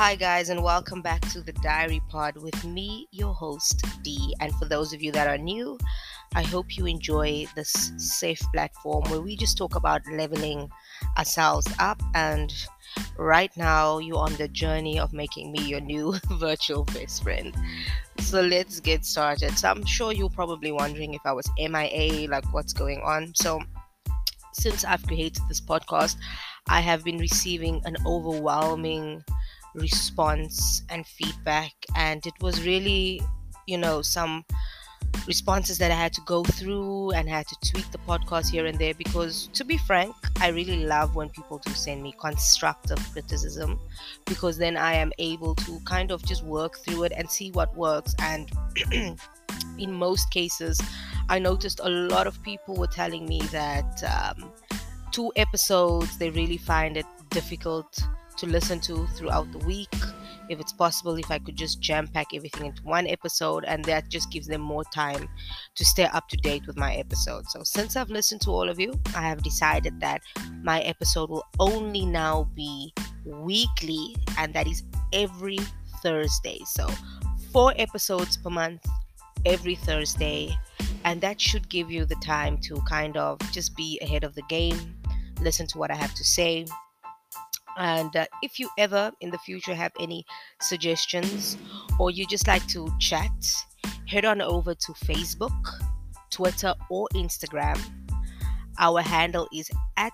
hi, guys, and welcome back to the DIIary Pod with me, your host, DII. And for those of you that are new, I hope you enjoy this safe platform where we just talk about leveling ourselves up. And right now, you're on the journey of making me your new virtual best friend. So let's get started. So I'm sure you're probably wondering if I was MIA, like what's going on. So since I've created this podcast, I have been receiving an overwhelming response and feedback, and it was really, you know, some responses that I had to go through and had to tweak the podcast here and there because, to be frank, I really love when people do send me constructive criticism because then I am able to kind of just work through it and see what works. And in most cases, I noticed a lot of people were telling me that um, two episodes they really find it difficult to listen to throughout the week. If it's possible, if I could just jam pack everything into one episode, and that just gives them more time to stay up to date with my episode. So, since I've listened to all of you, I have decided that my episode will only now be weekly, and that is every Thursday. So, four episodes per month, every Thursday, and that should give you the time to kind of just be ahead of the game, listen to what I have to say, and uh, if you ever in the future have any suggestions or you just like to chat, head on over to Facebook, Twitter, or Instagram. Our handle is at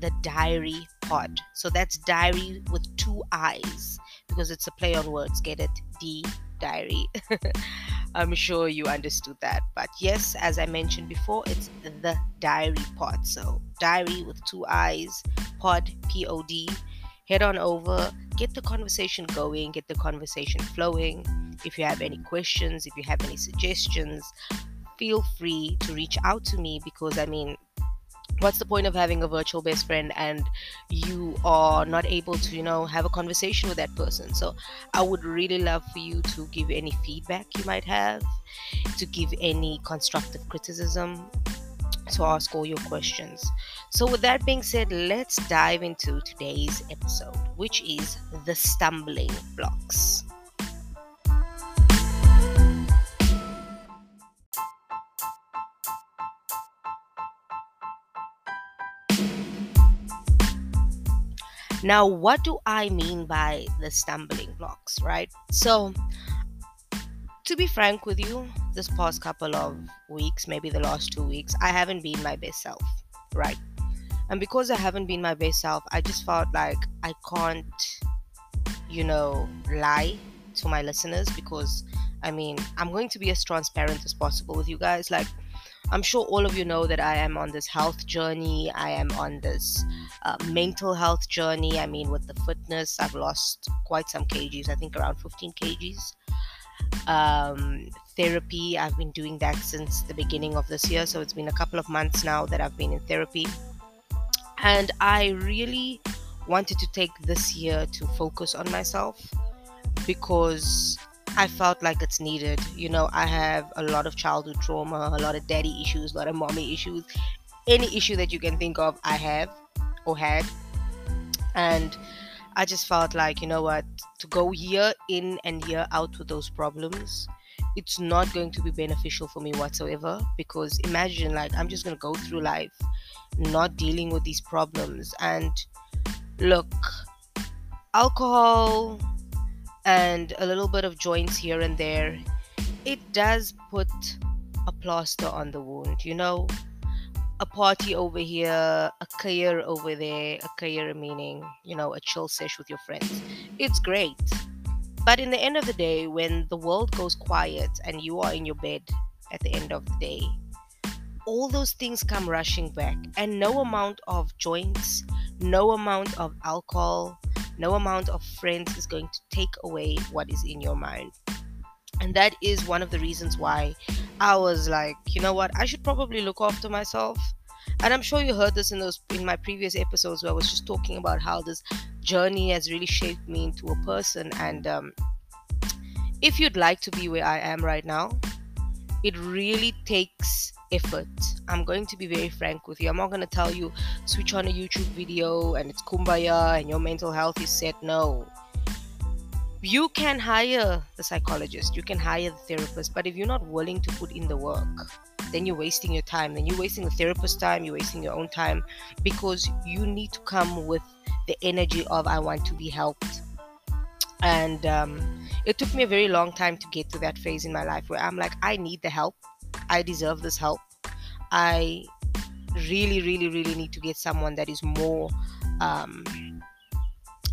the DIIary Pod. So that's diary with two eyes because it's a play on words. Get it? D diary. I'm sure you understood that. But yes, as I mentioned before, it's the diary pod. So diary with two eyes, pod, P O D head on over, get the conversation going, get the conversation flowing. If you have any questions, if you have any suggestions, feel free to reach out to me because I mean, what's the point of having a virtual best friend and you are not able to you know have a conversation with that person so i would really love for you to give any feedback you might have to give any constructive criticism to ask all your questions. So, with that being said, let's dive into today's episode, which is the stumbling blocks. Now, what do I mean by the stumbling blocks, right? So, to be frank with you, this past couple of weeks, maybe the last two weeks, I haven't been my best self, right? And because I haven't been my best self, I just felt like I can't, you know, lie to my listeners because I mean, I'm going to be as transparent as possible with you guys. Like, I'm sure all of you know that I am on this health journey. I am on this uh, mental health journey. I mean, with the fitness, I've lost quite some kgs, I think around 15 kgs um, therapy. I've been doing that since the beginning of this year, so it's been a couple of months now that I've been in therapy. And I really wanted to take this year to focus on myself because I felt like it's needed. You know, I have a lot of childhood trauma, a lot of daddy issues, a lot of mommy issues. Any issue that you can think of, I have or had. And I just felt like, you know what, to go year in and year out with those problems, it's not going to be beneficial for me whatsoever. Because imagine, like, I'm just going to go through life not dealing with these problems. And look, alcohol and a little bit of joints here and there, it does put a plaster on the wound, you know? A party over here, a career over there, a career meaning, you know, a chill sesh with your friends. It's great. But in the end of the day, when the world goes quiet and you are in your bed at the end of the day, all those things come rushing back. And no amount of joints, no amount of alcohol, no amount of friends is going to take away what is in your mind. And that is one of the reasons why I was like, you know what, I should probably look after myself. And I'm sure you heard this in those in my previous episodes where I was just talking about how this journey has really shaped me into a person. And um, if you'd like to be where I am right now, it really takes effort. I'm going to be very frank with you. I'm not going to tell you switch on a YouTube video and it's kumbaya and your mental health is set. No. You can hire the psychologist, you can hire the therapist, but if you're not willing to put in the work, then you're wasting your time. Then you're wasting the therapist's time, you're wasting your own time because you need to come with the energy of, I want to be helped. And um, it took me a very long time to get to that phase in my life where I'm like, I need the help. I deserve this help. I really, really, really need to get someone that is more um,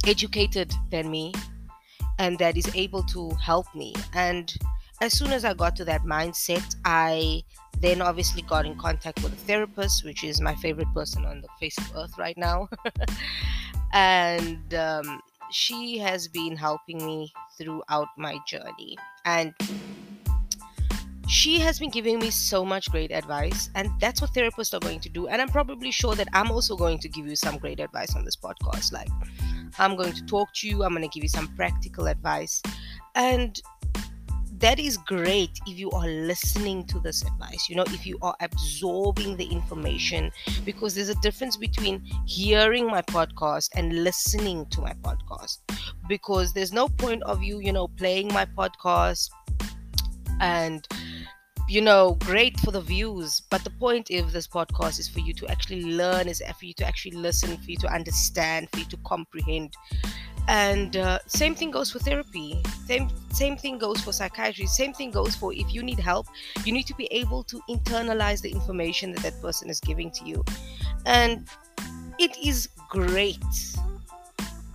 educated than me and that is able to help me. And as soon as I got to that mindset, I then obviously got in contact with a therapist, which is my favorite person on the face of earth right now. and um, she has been helping me throughout my journey. And she has been giving me so much great advice and that's what therapists are going to do and i'm probably sure that i'm also going to give you some great advice on this podcast like i'm going to talk to you. I'm going to give you some practical advice. And that is great if you are listening to this advice you know if you are absorbing the information because there's a difference between hearing my podcast and listening to my podcast. Because there's no point of you you know playing my podcast and you know, great for the views. But the point of this podcast is for you to actually learn, is for you to actually listen, for you to understand, for you to comprehend. And uh, same thing goes for therapy. Same same thing goes for psychiatry. Same thing goes for if you need help, you need to be able to internalize the information that that person is giving to you. And it is great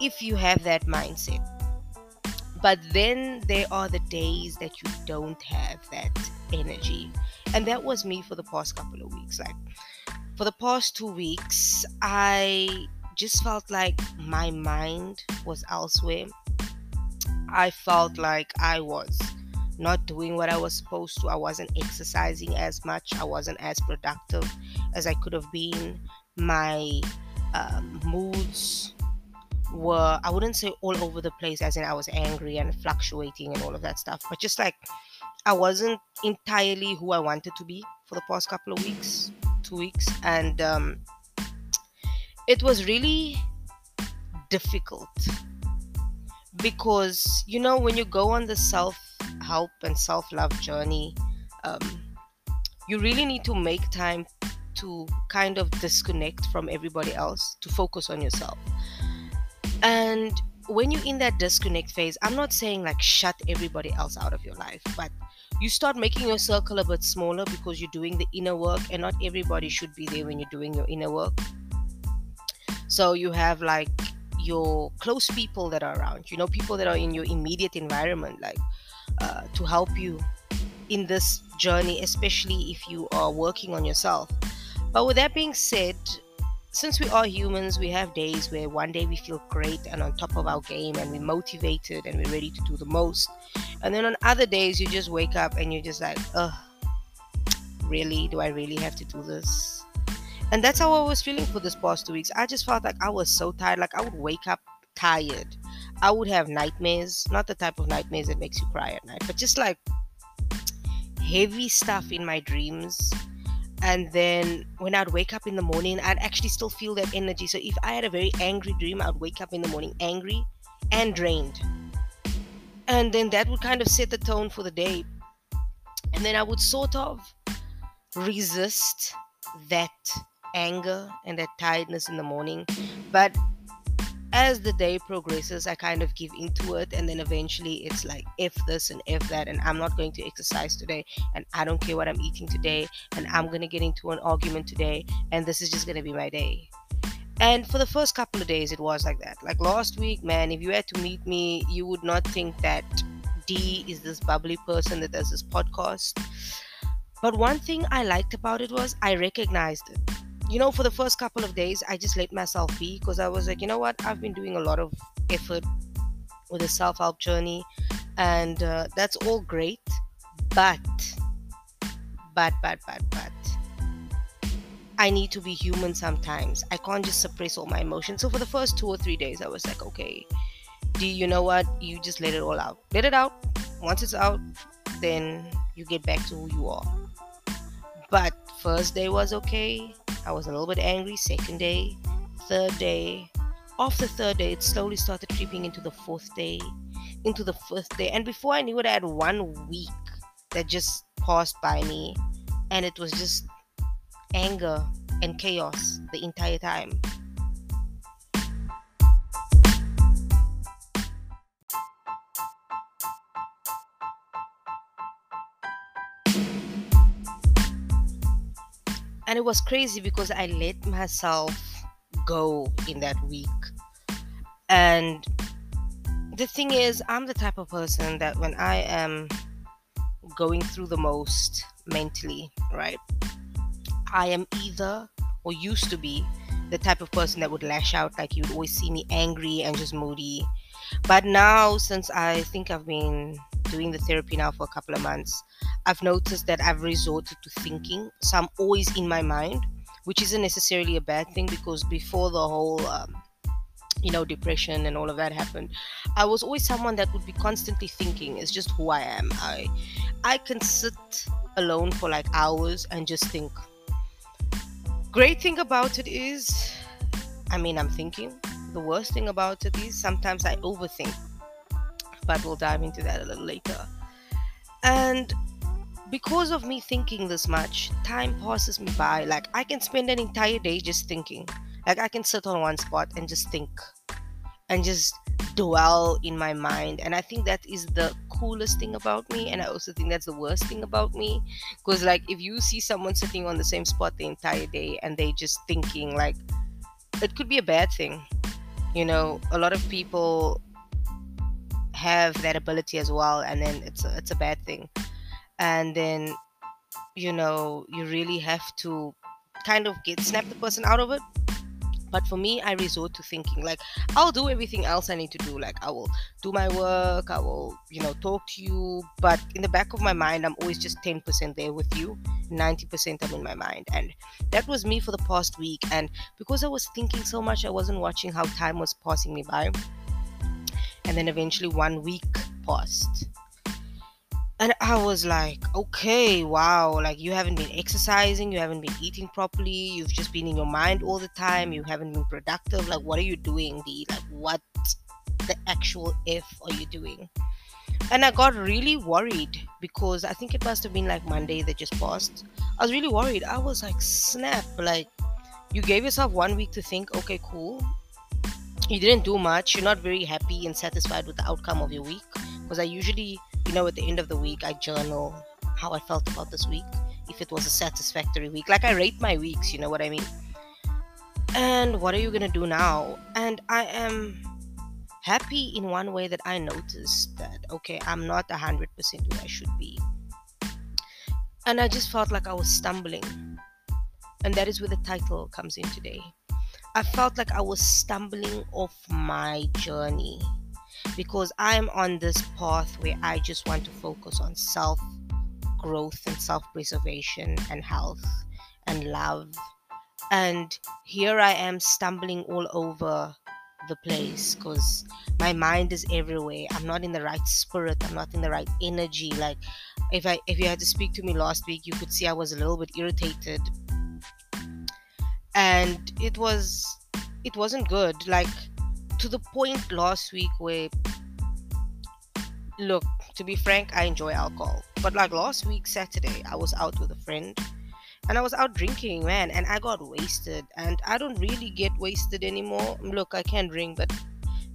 if you have that mindset. But then there are the days that you don't have that energy. And that was me for the past couple of weeks. Like for the past two weeks, I just felt like my mind was elsewhere. I felt like I was not doing what I was supposed to. I wasn't exercising as much. I wasn't as productive as I could have been. My um, moods were, I wouldn't say all over the place, as in I was angry and fluctuating and all of that stuff, but just like I wasn't entirely who I wanted to be for the past couple of weeks, two weeks, and um, it was really difficult because you know when you go on the self help and self love journey, um, you really need to make time to kind of disconnect from everybody else to focus on yourself. And when you're in that disconnect phase, I'm not saying like shut everybody else out of your life, but you start making your circle a bit smaller because you're doing the inner work and not everybody should be there when you're doing your inner work. So you have like your close people that are around you know people that are in your immediate environment like uh, to help you in this journey especially if you are working on yourself. But with that being said since we are humans, we have days where one day we feel great and on top of our game and we're motivated and we're ready to do the most. And then on other days, you just wake up and you're just like, ugh, really? Do I really have to do this? And that's how I was feeling for this past two weeks. I just felt like I was so tired. Like I would wake up tired. I would have nightmares, not the type of nightmares that makes you cry at night, but just like heavy stuff in my dreams and then when I'd wake up in the morning, I'd actually still feel that energy. So if I had a very angry dream, I'd wake up in the morning angry and drained. And then that would kind of set the tone for the day. And then I would sort of resist that anger and that tiredness in the morning. But as the day progresses, I kind of give into it, and then eventually it's like if this and if that, and I'm not going to exercise today, and I don't care what I'm eating today, and I'm to get into an argument today, and this is just to be my day. And for the first couple of days, it was like that. Like last week, man, if you had to meet me, you would not think that DII is this bubbly person that does this podcast. But one thing I liked about it was I recognized it you know, for the first couple of days, I just let myself be because I was like, you know what, I've been doing a lot of effort with the self help journey, and uh, that's all great. But, but, but, but, but, I need to be human sometimes. I can't just suppress all my emotions. So for the first two or three days, I was like, okay, do you know what? You just let it all out. Let it out. Once it's out, then you get back to who you are. But first day was okay I was a little bit angry. Second day, third day. The third day, it slowly started creeping into the fourth day, into the fifth day. And before I knew it, I had one week that just passed by me. And it was just anger and chaos the entire time. And it was crazy because I let myself go in that week. And the thing is, I'm the type of person that when I am going through the most mentally, right? I am either or used to be the type of person that would lash out like you would always see me angry and just moody. But now since I think I've been doing the therapy now for a couple of months, I've noticed that I've resorted to thinking. So I'm always in my mind, which isn't necessarily a bad thing because before the whole um, you know depression and all of that happened i was always someone that would be constantly thinking it's just who i am. I i can sit alone for like hours and just think. Great thing about it is i mean i'm thinking. The worst thing about it is sometimes i overthink but we'll dive into that a little later and because of me thinking this much time passes me by like i can spend an entire day just thinking like I can sit on one spot and just think and just dwell in my mind. And I think that is the coolest thing about me. And I also think that's the worst thing about me. Because like if you see someone sitting on the same spot the entire day and they just thinking like it could be a bad thing. You know, a lot of people have that ability as well and then it's a, it's a bad thing. And then you know, you really have to kind of get snap the person out of it. But for me i resort to thinking like i'll do everything else i need to do. Like i will do my work i will you know talk to you. But in the back of my mind i'm always just 10% there with you 90% i'm in my mind. And that was me for the past week. And because i was thinking so much i wasn't watching how time was passing me by and then eventually one week passed and I was like, okay, wow, like you haven't been exercising, you haven't been eating properly, you've just been in your mind all the time, you haven't been productive. Like, what are you doing, DII? Like, what the actual F are you doing? And I got really worried because I think it must have been like Monday that just passed. I was really worried. I was like, snap, like, you gave yourself one week to think, okay, cool. You didn't do much, you're not very happy and satisfied with the outcome of your week. Because I usually you know, at the end of the week, I journal how I felt about this week, if it was a satisfactory week. Like I rate my weeks, you know what I mean? And what are you gonna do now? And I am happy in one way that I noticed that okay, I'm not hundred percent where I should be. And I just felt like I was stumbling. And that is where the title comes in today. I felt like I was stumbling off my journey because I'm on this path where I just want to focus on self growth and self preservation and health and love. And here I am stumbling all over the place because my mind is everywhere. I'm not in the right spirit. I'm not in the right energy. Like if I if you had to speak to me last week, you could see I was a little bit irritated. And it was it wasn't good. Like to the point last week where look to be frank i enjoy alcohol. But like last week saturday i was out with a friend and i was out drinking man and i got wasted. And i don't really get wasted anymore. Look i can drink but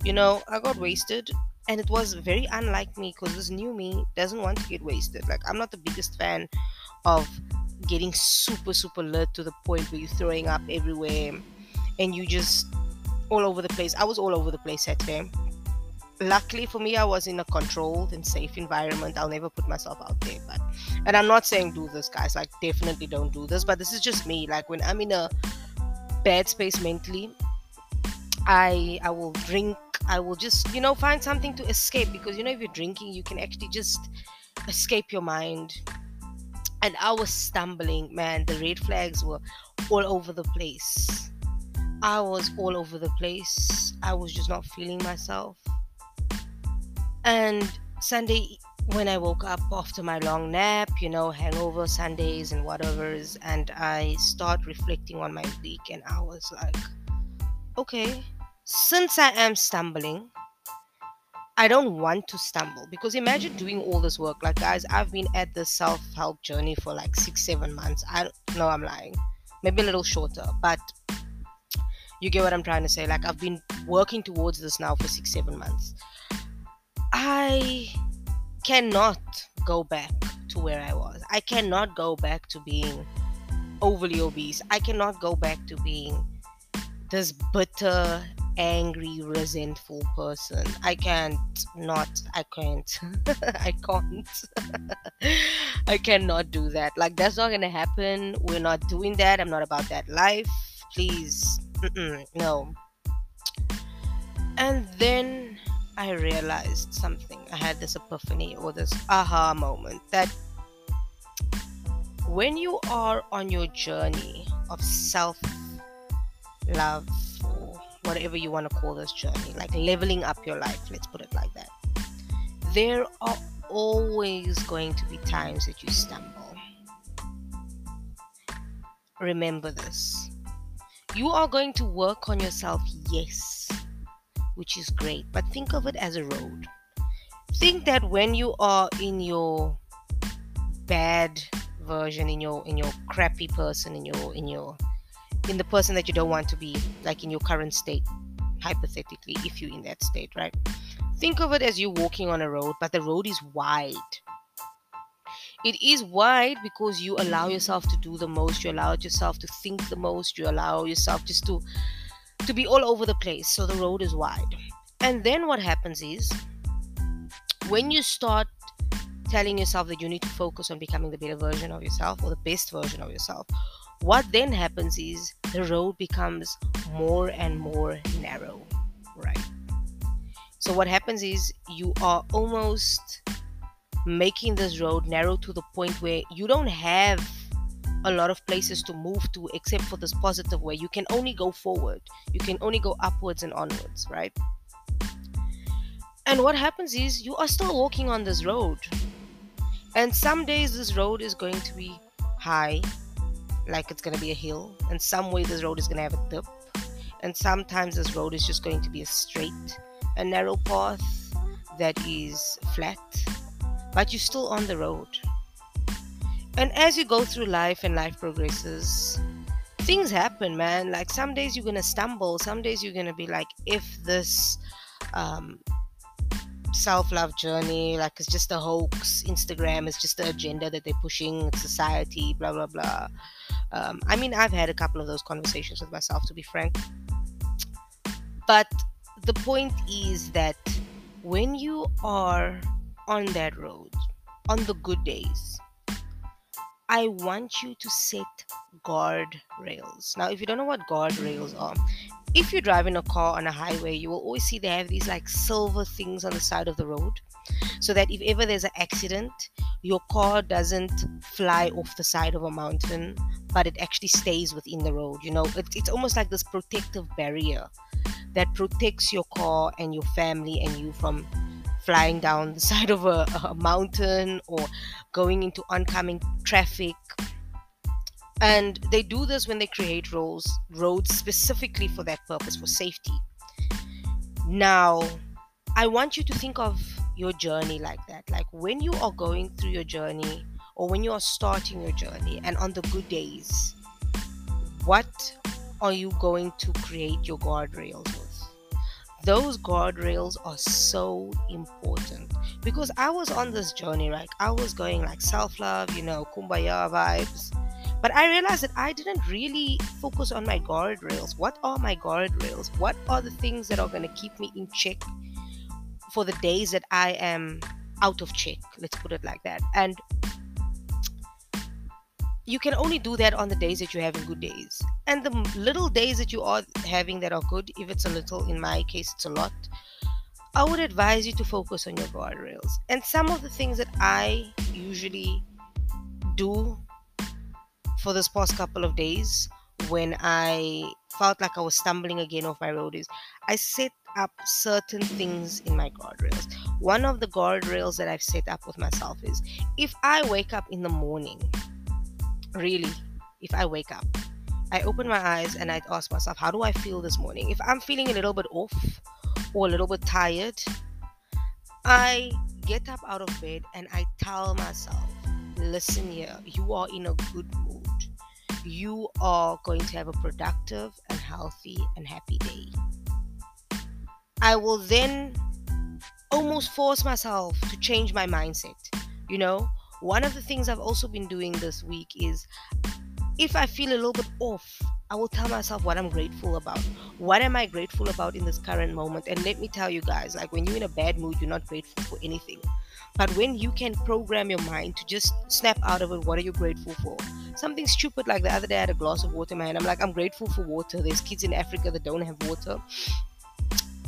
you know i got wasted. And it was very unlike me because this new me doesn't want to get wasted. Like i'm not the biggest fan of getting super super lit to the point where you're throwing up everywhere and you just all over the place. I was all over the place Saturday. Luckily for me, I was in a controlled and safe environment. I'll never put myself out there, but and I'm not saying do this, guys. Like definitely don't do this. But this is just me. Like when I'm in a bad space mentally, I I will drink. I will just you know find something to escape because you know if you're drinking, you can actually just escape your mind. And I was stumbling, man. The red flags were all over the place I was all over the place. I was just not feeling myself. And Sunday, when I woke up after my long nap, you know, hangover Sundays and whatever's, and I start reflecting on my week, and I was like, okay, since I am stumbling, I don't want to stumble because imagine doing all this work. Like, guys, I've been at this self help journey for like six, seven months. I know I'm lying, maybe a little shorter, but you get what I'm trying to say. Like, I've been working towards this now for six, seven months. I cannot go back to where I was. I cannot go back to being overly obese. I cannot go back to being this bitter angry, resentful person. I can't not I can't. I can't. I cannot do that. Like that's not gonna happen. We're not doing that. I'm not about that life. Please. Mm-mm, no. And then I realized something. I had this epiphany or this aha moment that when you are on your journey of self love whatever you want to call this journey, like leveling up your life, let's put it like that. There are always going to be times that you stumble. Remember this. You are going to work on yourself, yes, which is great, but think of it as a road. Think that when you are in your bad version, in your in your crappy person, in your in your in the person that you don't want to be, like in your current state, hypothetically, if you're in that state, right? Think of it as you walking on a road, but the road is wide. It is wide because you allow yourself to do the most, you allow yourself to think the most, you allow yourself just to to be all over the place. So the road is wide. And then what happens is when you start telling yourself that you need to focus on becoming the better version of yourself or the best version of yourself what then happens is the road becomes more and more narrow, right? So, what happens is you are almost making this road narrow to the point where you don't have a lot of places to move to except for this positive way. You can only go forward, you can only go upwards and onwards, right? And what happens is you are still walking on this road. And some days this road is going to be high, like it's going to be a hill, and some way this road is going to have a dip, and sometimes this road is just going to be a straight, a narrow path that is flat, but you're still on the road. And as you go through life and life progresses, things happen, man. Like some days you're gonna stumble, some days you're gonna be like, if this um, self-love journey like it's just a hoax. Instagram is just the agenda that they're pushing. Society blah blah blah um, i mean i've had a couple of those conversations with myself to be frank. But the point is that when you are on that road on the good days i want you to set guard rails now if you don't know what guard rails are if you're driving a car on a highway, you will always see they have these like silver things on the side of the road so that if ever there's an accident, your car doesn't fly off the side of a mountain, but it actually stays within the road. You know, it, it's almost like this protective barrier that protects your car and your family and you from flying down the side of a, a mountain or going into oncoming traffic. And they do this when they create roads roads specifically for that purpose for safety. Now i want you to think of your journey like that. Like when you are going through your journey or when you are starting your journey and on the good days what are you going to create your guardrails with those guardrails are so important because i was on this journey right i was going like self-love you know kumbaya vibes but I realized that I didn't really focus on my guardrails. What are my guardrails? What are the things that are going to keep me in check for the days that I am out of check? Let's put it like that. And you can only do that on the days that you're having good days. And the little days that you are having that are good, if it's a little, in my case, it's a lot, I would advise you to focus on your guardrails. And some of the things that I usually do for this past couple of days when I felt like I was stumbling again off my road is I set up certain things in my guardrails. One of the guardrails that I've set up with myself is if I wake up in the morning, really, if I wake up, I open my eyes and I ask myself, how do I feel this morning? If I'm feeling a little bit off or a little bit tired, I get up out of bed and I tell myself, listen here, you are in a good mood. You are going to have a productive and healthy and happy day. I will then almost force myself to change my mindset. You know, one of the things I've also been doing this week is if I feel a little bit off, I will tell myself what I'm grateful about. What am I grateful about in this current moment? And let me tell you guys, like when you're in a bad mood, you're not grateful for anything. But when you can program your mind to just snap out of it, what are you grateful for? Something stupid like the other day, I had a glass of water, man. I'm like, I'm grateful for water. There's kids in Africa that don't have water.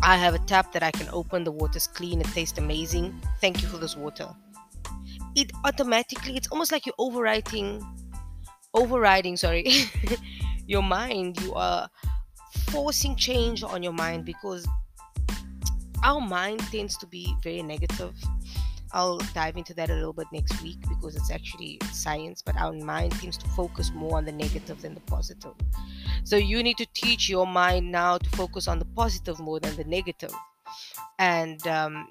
I have a tap that I can open. The water's clean. It tastes amazing. Thank you for this water. It automatically, it's almost like you're overwriting, overriding, sorry, your mind. You are forcing change on your mind because our mind tends to be very negative I'll dive into that a little bit next week because it's actually science, but our mind tends to focus more on the negative than the positive. So you need to teach your mind now to focus on the positive more than the. And um,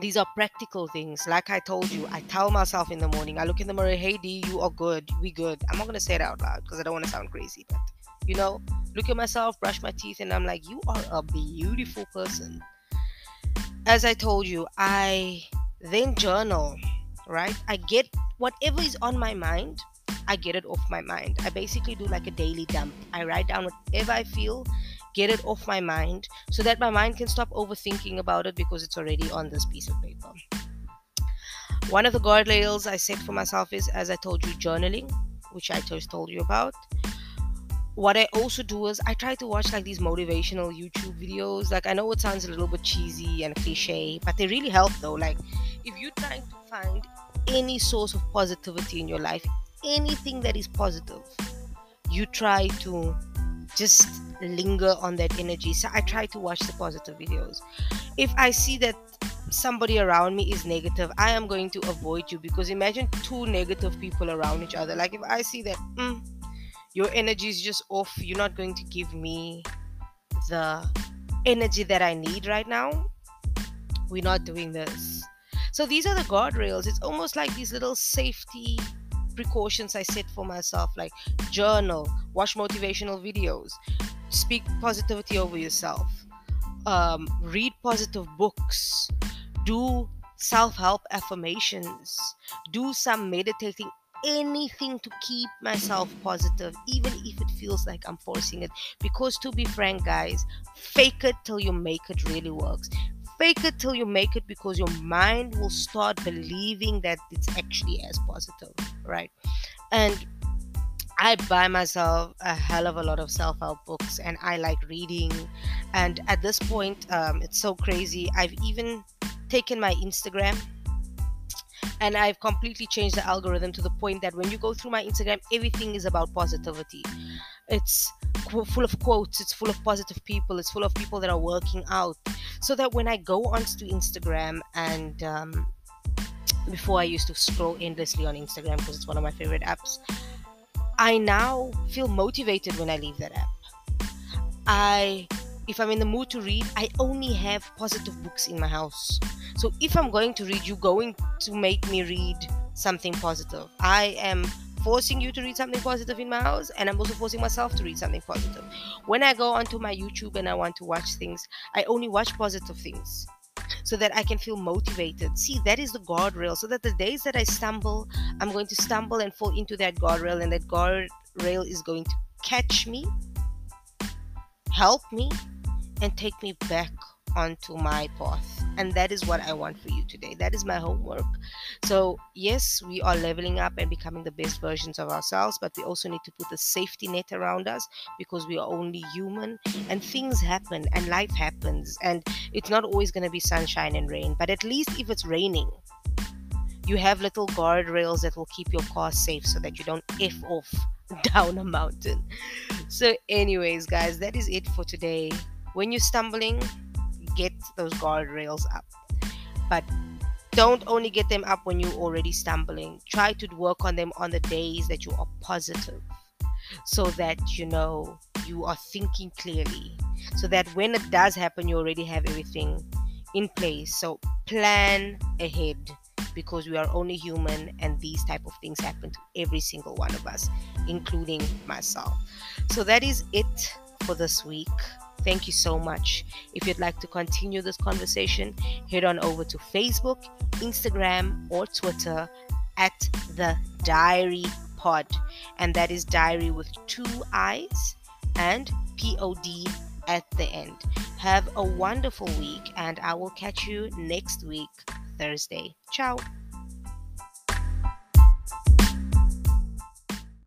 these are practical things. Like I told you, I tell myself in the morning, I look in the mirror, hey DII, you are good, we good. I'm not gonna say it out loud because I don't want to sound crazy, but you know, look at myself, brush my teeth, and I'm like, you are a beautiful person. As I told you, I then journal, right? I get whatever is on my mind, I get it off my mind. I basically do like a daily dump. I write down whatever I feel, get it off my mind so that my mind can stop overthinking about it because it's already on this piece of paper. One of the guardrails I set for myself is, as I told you, journaling, which I just told you about what I also do is I try to watch like these motivational YouTube videos. Like I know it sounds a little bit cheesy and cliche, but they really help though. Like if you're trying to find any source of positivity in your life, anything that is positive, you try to just linger on that energy. So I try to watch the positive videos. If I see that somebody around me is negative, I am going to avoid you because imagine two negative people around each other. Like if I see that, mm, your energy is just off you're not going to give me the energy that i need right now we're not doing this so these are the guardrails it's almost like these little safety precautions i set for myself like journal watch motivational videos speak positivity over yourself um, read positive books do self-help affirmations do some meditating anything to keep myself positive, even if it feels like I'm forcing it. Because to be frank, guys, fake it till you make it really works. Fake it till you make it because your mind will start believing that it's actually as positive, right? And I buy myself a hell of a lot of self help books and I like reading. And at this point, um, it's so crazy. I've even taken my Instagram and I've completely changed the algorithm to the point that when you go through my Instagram, everything is about positivity. It's full of quotes, it's full of positive people, it's full of people that are working out. So that when I go onto Instagram and um, before I used to scroll endlessly on Instagram because it's one of my favorite apps, I now feel motivated when I leave that app. I if I'm in the mood to read, I only have positive books in my house. So if I'm going to read, you're going to make me read something positive. I am forcing you to read something positive in my house, and I'm also forcing myself to read something positive. When I go onto my YouTube and I want to watch things, I only watch positive things so that I can feel motivated. See, that is the guardrail. So that the days that I stumble, I'm going to stumble and fall into that guardrail, and that guardrail is going to catch me, help me, and take me back onto my path. And that is what I want for you today. That is my homework. So, yes, we are leveling up and becoming the best versions of ourselves, but we also need to put a safety net around us because we are only human and things happen and life happens. And it's not always going to be sunshine and rain, but at least if it's raining, you have little guardrails that will keep your car safe so that you don't F off down a mountain. So, anyways, guys, that is it for today. When you're stumbling, get those guardrails up. But don't only get them up when you're already stumbling. Try to work on them on the days that you are positive so that you know you are thinking clearly. So that when it does happen, you already have everything in place. So plan ahead because we are only human and these type of things happen to every single one of us including myself so that is it for this week thank you so much if you'd like to continue this conversation head on over to facebook instagram or twitter at the diary pod and that is diary with two eyes and pod at the end have a wonderful week and i will catch you next week Thursday. Ciao.